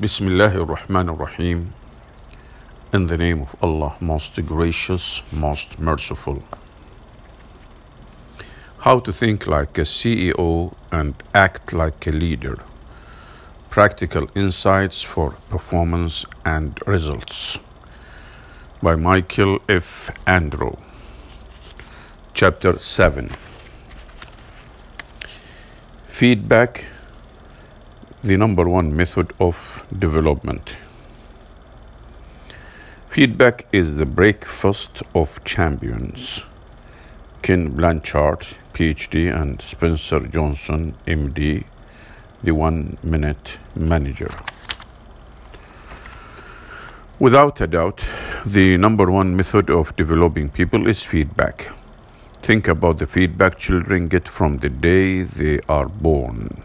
Bismillah ar-Rahman ar-Rahim. In the name of Allah, most gracious, most merciful. How to think like a CEO and act like a leader. Practical insights for performance and results. By Michael F. Andrew. Chapter 7 Feedback the number one method of development. Feedback is the breakfast of champions. Ken Blanchard, PhD, and Spencer Johnson, MD, the one minute manager. Without a doubt, the number one method of developing people is feedback. Think about the feedback children get from the day they are born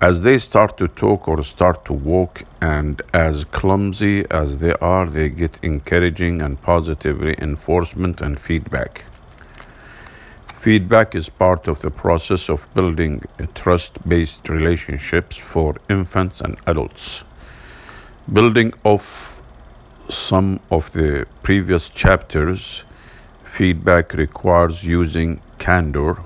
as they start to talk or start to walk, and as clumsy as they are, they get encouraging and positive reinforcement and feedback. Feedback is part of the process of building trust based relationships for infants and adults. Building off some of the previous chapters, feedback requires using candor,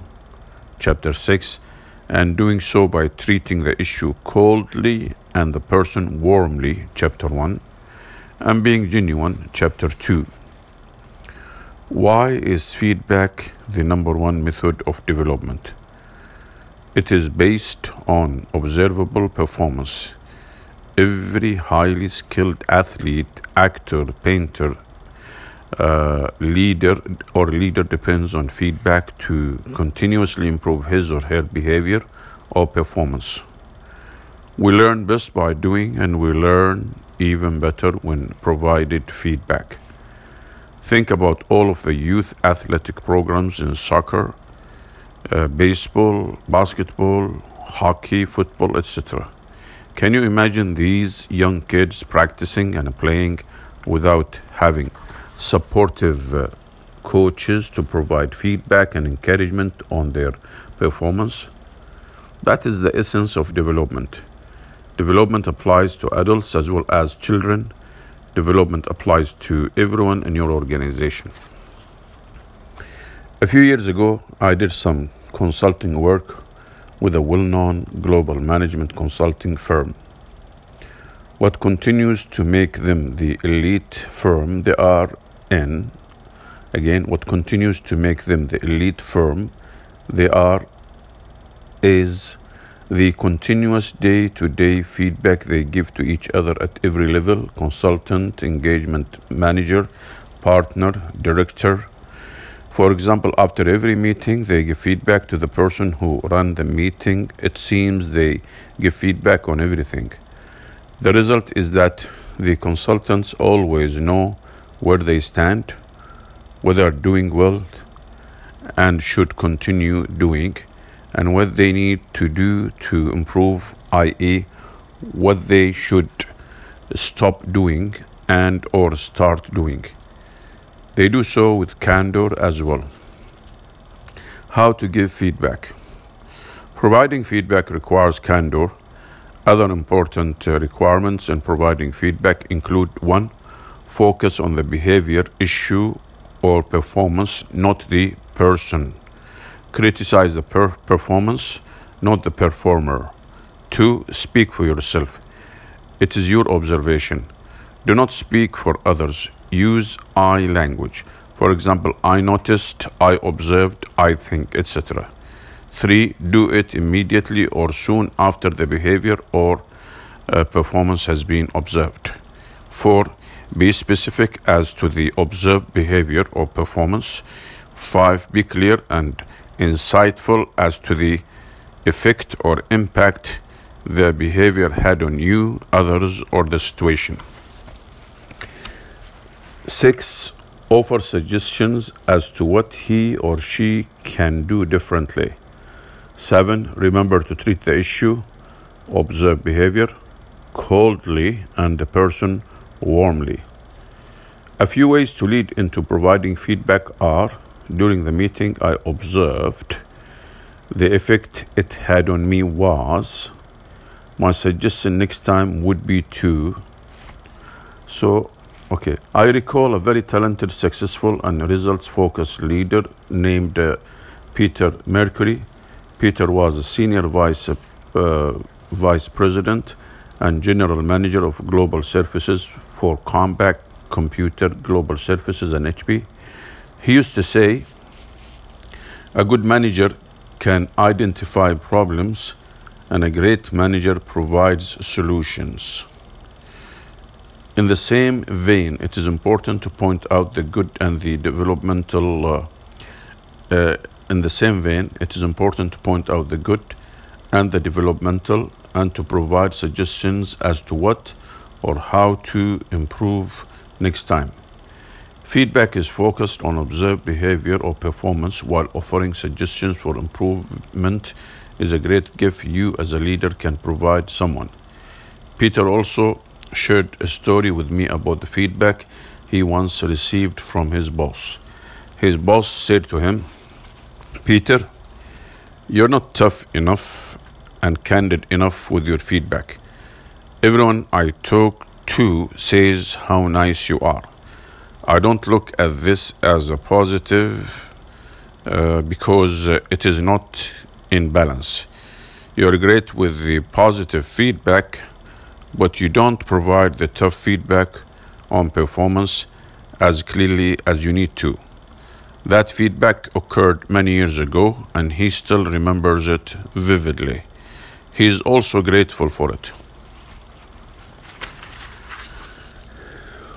chapter 6 and doing so by treating the issue coldly and the person warmly, chapter 1, and being genuine, chapter 2. Why is feedback the number one method of development? It is based on observable performance. Every highly skilled athlete, actor, painter, uh, leader or leader depends on feedback to continuously improve his or her behavior or performance. We learn best by doing, and we learn even better when provided feedback. Think about all of the youth athletic programs in soccer, uh, baseball, basketball, hockey, football, etc. Can you imagine these young kids practicing and playing without having supportive uh, coaches to provide feedback and encouragement on their performance. That is the essence of development. Development applies to adults as well as children. Development applies to everyone in your organization. A few years ago, I did some consulting work with a well known global management consulting firm. What continues to make them the elite firm they are and again what continues to make them the elite firm they are is the continuous day to day feedback they give to each other at every level consultant, engagement manager, partner, director. For example, after every meeting, they give feedback to the person who ran the meeting. It seems they give feedback on everything. The result is that the consultants always know where they stand, what they are doing well and should continue doing, and what they need to do to improve, i.e., what they should stop doing and or start doing. They do so with candor as well. How to give feedback. Providing feedback requires candor. Other important uh, requirements in providing feedback include one, focus on the behavior, issue, or performance, not the person. Criticize the per- performance, not the performer. Two, speak for yourself. It is your observation. Do not speak for others. Use I language. For example, I noticed, I observed, I think, etc. 3. Do it immediately or soon after the behavior or uh, performance has been observed. 4. Be specific as to the observed behavior or performance. 5. Be clear and insightful as to the effect or impact the behavior had on you, others, or the situation. 6. Offer suggestions as to what he or she can do differently. 7. Remember to treat the issue, observe behavior, coldly and the person warmly. A few ways to lead into providing feedback are during the meeting, I observed The effect it had on me was my suggestion next time would be to so okay i recall a very talented successful and results focused leader named uh, peter mercury peter was a senior vice uh, vice president and general manager of global services for Compaq computer global services and hp he used to say a good manager can identify problems and a great manager provides solutions. In the same vein, it is important to point out the good and the developmental. Uh, uh, in the same vein, it is important to point out the good and the developmental and to provide suggestions as to what or how to improve next time. Feedback is focused on observed behavior or performance, while offering suggestions for improvement is a great gift you as a leader can provide someone. Peter also shared a story with me about the feedback he once received from his boss. His boss said to him, Peter, you're not tough enough and candid enough with your feedback. Everyone I talk to says how nice you are. I don't look at this as a positive uh, because uh, it is not in balance. You're great with the positive feedback, but you don't provide the tough feedback on performance as clearly as you need to. That feedback occurred many years ago, and he still remembers it vividly. He is also grateful for it.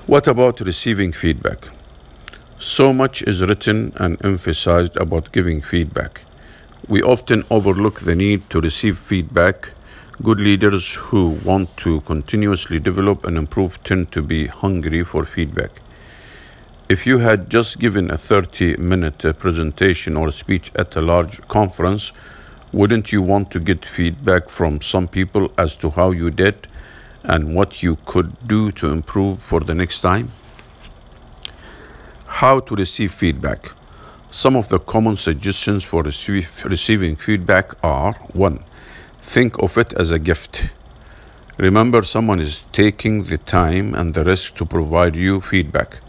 What about receiving feedback? So much is written and emphasized about giving feedback. We often overlook the need to receive feedback. Good leaders who want to continuously develop and improve tend to be hungry for feedback. If you had just given a 30 minute presentation or speech at a large conference, wouldn't you want to get feedback from some people as to how you did and what you could do to improve for the next time. How to receive feedback. Some of the common suggestions for receiving feedback are 1. Think of it as a gift. Remember, someone is taking the time and the risk to provide you feedback.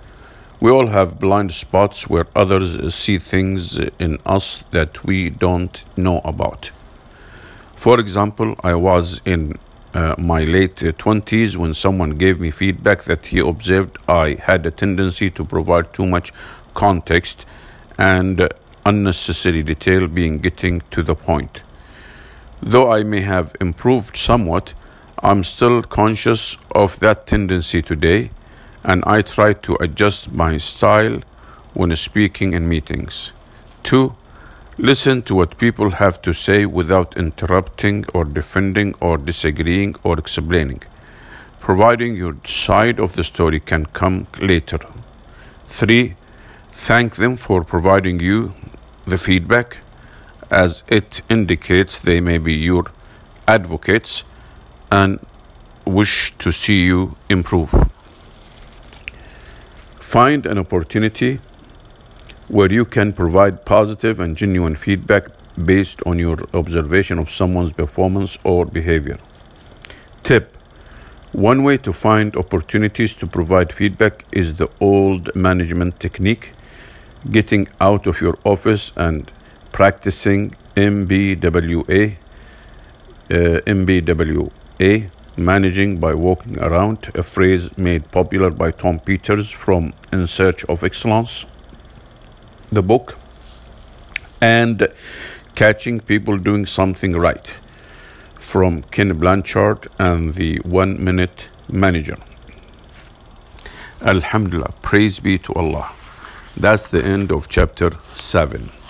We all have blind spots where others see things in us that we don't know about. For example, I was in uh, my late 20s when someone gave me feedback that he observed I had a tendency to provide too much context and unnecessary detail being getting to the point. Though I may have improved somewhat, I'm still conscious of that tendency today and I try to adjust my style when speaking in meetings. 2. Listen to what people have to say without interrupting or defending or disagreeing or explaining. Providing your side of the story can come later. 3. Thank them for providing you the feedback as it indicates they may be your advocates and wish to see you improve. Find an opportunity where you can provide positive and genuine feedback based on your observation of someone's performance or behavior. Tip One way to find opportunities to provide feedback is the old management technique getting out of your office and practicing MBWA. Uh, MBWA managing by walking around, a phrase made popular by Tom Peters from In Search of Excellence the book and catching people doing something right from Ken Blanchard and the One Minute Manager. Alhamdulillah, praise be to Allah. That's the end of chapter 7.